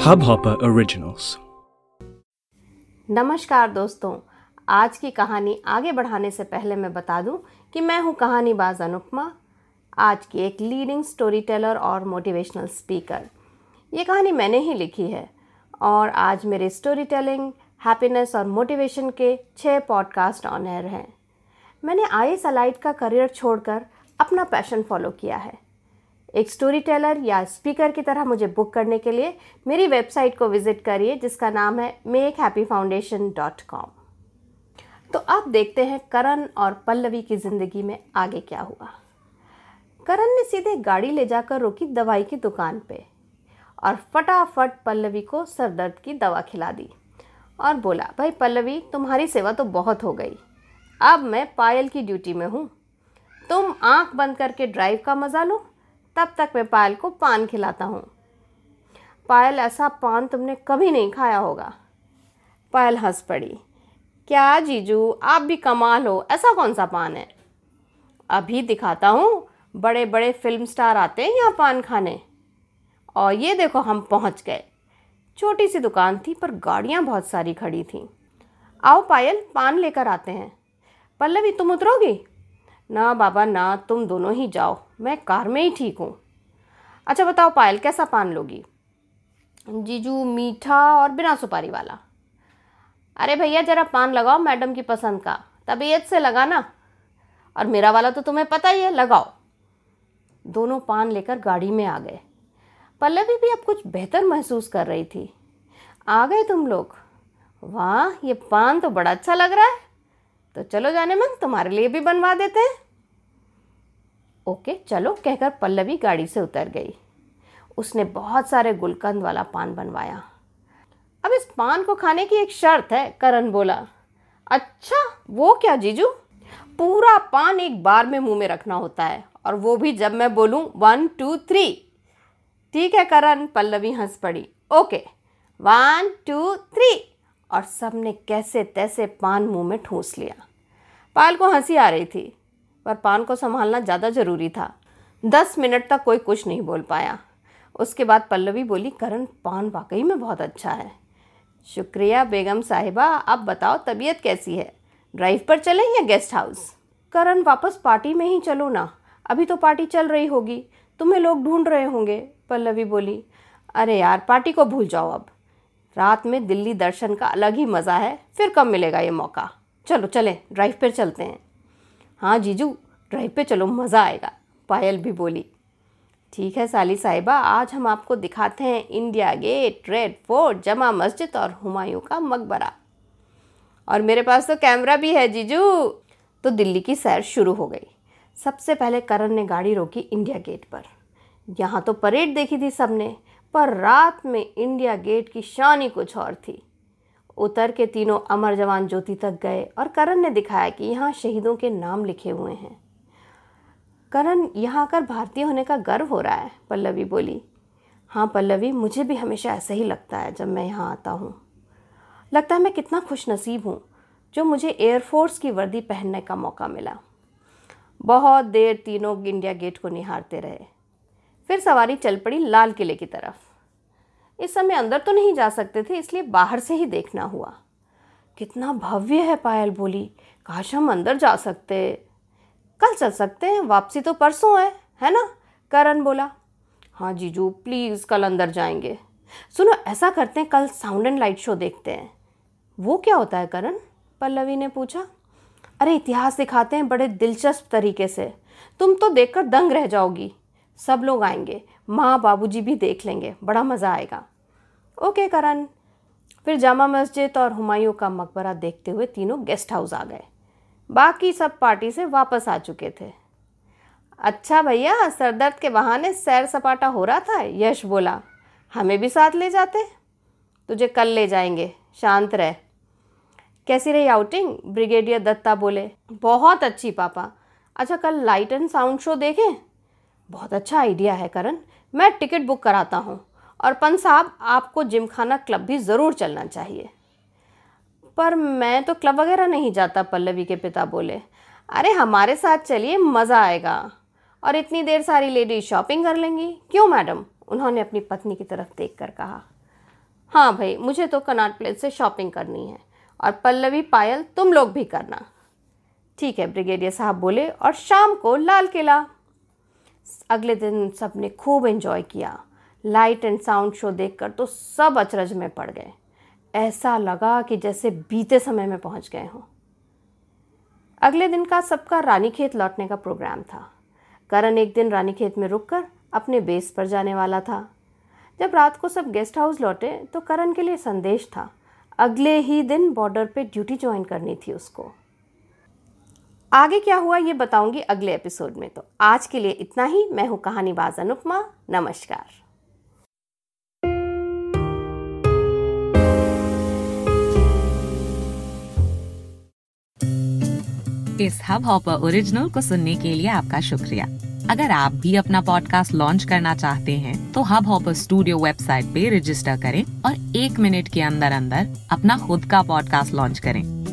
Hubhopper Originals. नमस्कार दोस्तों, आज की कहानी आगे बढ़ाने से पहले मैं बता दूँ कि मैं हूँ कहानीबाज अनुपमा, आज की एक लीडिंग स्टोरी टेलर और मोटिवेशनल स्पीकर ये कहानी मैंने ही लिखी है और आज मेरे स्टोरी टेलिंग हैप्पीनेस और मोटिवेशन के छः पॉडकास्ट ऑन एयर हैं। मैंने आई एस का करियर छोड़कर अपना पैशन फॉलो किया है। एक स्टोरी टेलर या स्पीकर की तरह मुझे बुक करने के लिए मेरी वेबसाइट को विज़िट करिए, जिसका नाम है make happy foundation dot com तो अब देखते हैं करण और पल्लवी की ज़िंदगी में आगे क्या हुआ। करण ने सीधे गाड़ी ले जाकर रोकी दवाई की दुकान पे और फटाफट पल्लवी को सर दर्द की दवा खिला दी और बोला, भाई पल्लवी, तुम्हारी सेवा तो बहुत हो गई। अब मैं पायल की ड्यूटी में हूँ। तुम आँख बंद करके ड्राइव का मज़ा लो तब तक मैं पायल को पान खिलाता हूँ। पायल, ऐसा पान तुमने कभी नहीं खाया होगा। पायल हंस पड़ी। क्या जीजू, आप भी कमाल हो, ऐसा कौन सा पान है? अभी दिखाता हूँ बड़े बड़े फ़िल्म स्टार आते हैं यहाँ पान खाने। और ये देखो, हम पहुँच गए। छोटी सी दुकान थी, पर गाड़ियाँ बहुत सारी खड़ी थीं। आओ पायल, पान लेकर आते हैं। पल्लवी, तुम उतरोगी? ना बाबा, ना तुम दोनों ही जाओ। मैं कार में ही ठीक हूँ। अच्छा बताओ, पायल कैसा पान लोगी? जीजू मीठा और बिना सुपारी वाला। अरे भैया, ज़रा पान लगाओ मैडम की पसंद का। तबीयत से लगाना और मेरा वाला तो तुम्हें पता ही है, लगाओ। दोनों पान लेकर गाड़ी में आ गए। पल्लवी भी अब कुछ बेहतर महसूस कर रही थी। आ गए तुम लोग। वाह, ये पान तो बड़ा अच्छा लग रहा है। तो चलो जाने मन, तुम्हारे लिए भी बनवा देते हैं। ओके, चलो, कहकर पल्लवी गाड़ी से उतर गई। उसने बहुत सारे गुलकंद वाला पान बनवाया। अब इस पान को खाने की एक शर्त है, करण बोला। अच्छा वो क्या, जीजू? पूरा पान एक बार में मुँह में रखना होता है, और वो भी जब मैं बोलूँ वन टू थ्री ठीक है, करण, पल्लवी हंस पड़ी। ओके वन टू थ्री और सबने कैसे तैसे पान मुँह में ठूस लिया। पाल को हँसी आ रही थी, पर पान को संभालना ज़्यादा ज़रूरी था। दस मिनट तक कोई कुछ नहीं बोल पाया। उसके बाद पल्लवी बोली, करण, पान वाकई में बहुत अच्छा है। शुक्रिया बेगम साहिबा अब बताओ तबीयत कैसी है? ड्राइव पर चलें या गेस्ट हाउस? करण, वापस पार्टी में ही चलो ना। अभी तो पार्टी चल रही होगी। तुम्हें लोग ढूंढ रहे होंगे, पल्लवी बोली। अरे यार, पार्टी को भूल जाओ अब। रात में दिल्ली दर्शन का अलग ही मज़ा है, फिर कब मिलेगा ये मौका? चलो, चलें ड्राइव पर चलते हैं। हाँ जीजू ड्राइव पे चलो, मज़ा आएगा, पायल भी बोली। ठीक है, साली साहिबा, आज हम आपको दिखाते हैं इंडिया गेट रेड फोर्ट जमा मस्जिद और हुमायूं का मकबरा। और मेरे पास तो कैमरा भी है, जीजू। तो दिल्ली की सैर शुरू हो गई। सबसे पहले करण ने गाड़ी रोकी इंडिया गेट पर। यहाँ तो परेड देखी थी सबने। पर रात में इंडिया गेट की शान कुछ और थी। उतर के तीनों अमर जवान ज्योति तक गए और करण ने दिखाया कि यहाँ शहीदों के नाम लिखे हुए हैं। करण, यहाँ आकर भारतीय होने का गर्व हो रहा है, पल्लवी बोली। हाँ पल्लवी, मुझे भी हमेशा ऐसा ही लगता है जब मैं यहाँ आता हूँ। लगता है मैं कितना खुश नसीब हूँ, जो मुझे एयरफोर्स की वर्दी पहनने का मौका मिला। बहुत देर तीनों इंडिया गेट को निहारते रहे। फिर सवारी चल पड़ी लाल किले की तरफ़। इस समय अंदर तो नहीं जा सकते थे, इसलिए बाहर से ही देखना हुआ। कितना भव्य है पायल बोली। काश हम अंदर जा सकते। कल चल सकते हैं, वापसी तो परसों है है ना? करण बोला। हाँ जीजू प्लीज़ कल अंदर जाएँगे। सुनो, ऐसा करते हैं, कल साउंड एंड लाइट शो देखते हैं। वो क्या होता है करण? पल्लवी ने पूछा। अरे इतिहास दिखाते हैं बड़े दिलचस्प तरीके से। तुम तो देखकर दंग रह जाओगी। सब लोग आएँगे। माँ बाबूजी भी देख लेंगे। बड़ा मज़ा आएगा। ओके, करण। फिर जामा मस्जिद और हुमायूं का मकबरा देखते हुए तीनों गेस्ट हाउस आ गए। बाकी सब पार्टी से वापस आ चुके थे। अच्छा भैया सरदर्द के बहाने सैर सपाटा हो रहा था? यश बोला, हमें भी साथ ले जाते। तुझे कल ले जाएँगे। शांत रह। कैसी रही आउटिंग ब्रिगेडियर दत्ता बोले, बहुत अच्छी, पापा। अच्छा कल लाइट एंड साउंड शो देखें? बहुत अच्छा आइडिया है करण। मैं टिकट बुक कराता हूँ और पन साहब, आपको जिम खाना क्लब भी ज़रूर चलना चाहिए। पर मैं तो क्लब वगैरह नहीं जाता, पल्लवी के पिता बोले। अरे, हमारे साथ चलिए, मज़ा आएगा। और इतनी देर सारी लेडीज़ शॉपिंग कर लेंगी? क्यों मैडम? उन्होंने अपनी पत्नी की तरफ़ देख कर कहा। हाँ भाई, मुझे तो कनाट प्लेस से शॉपिंग करनी है और पल्लवी पायल तुम लोग भी करना। ठीक है, ब्रिगेडियर साहब बोले और शाम को लाल किला। अगले दिन सबने खूब एंजॉय किया। लाइट एंड साउंड शो देखकर तो सब अचरज में पड़ गए। ऐसा लगा कि जैसे बीते समय में पहुँच गए हों। अगले दिन का सबका रानीखेत लौटने का प्रोग्राम था। करण एक दिन रानीखेत में रुककर अपने बेस पर जाने वाला था। जब रात को सब गेस्ट हाउस लौटे तो करण के लिए संदेश था। अगले ही दिन बॉर्डर पे ड्यूटी ज्वाइन करनी थी उसको। आगे क्या हुआ ये बताऊँगी अगले एपिसोड में। तो आज के लिए इतना ही। मैं हूँ कहानीबाज अनुपमा। नमस्कार। इस हब हॉपर ओरिजिनल को सुनने के लिए आपका शुक्रिया। अगर आप भी अपना पॉडकास्ट लॉन्च करना चाहते हैं तो हब हॉपर स्टूडियो वेबसाइट पे रजिस्टर करें और एक मिनट के अंदर अंदर अपना खुद का पॉडकास्ट लॉन्च करें।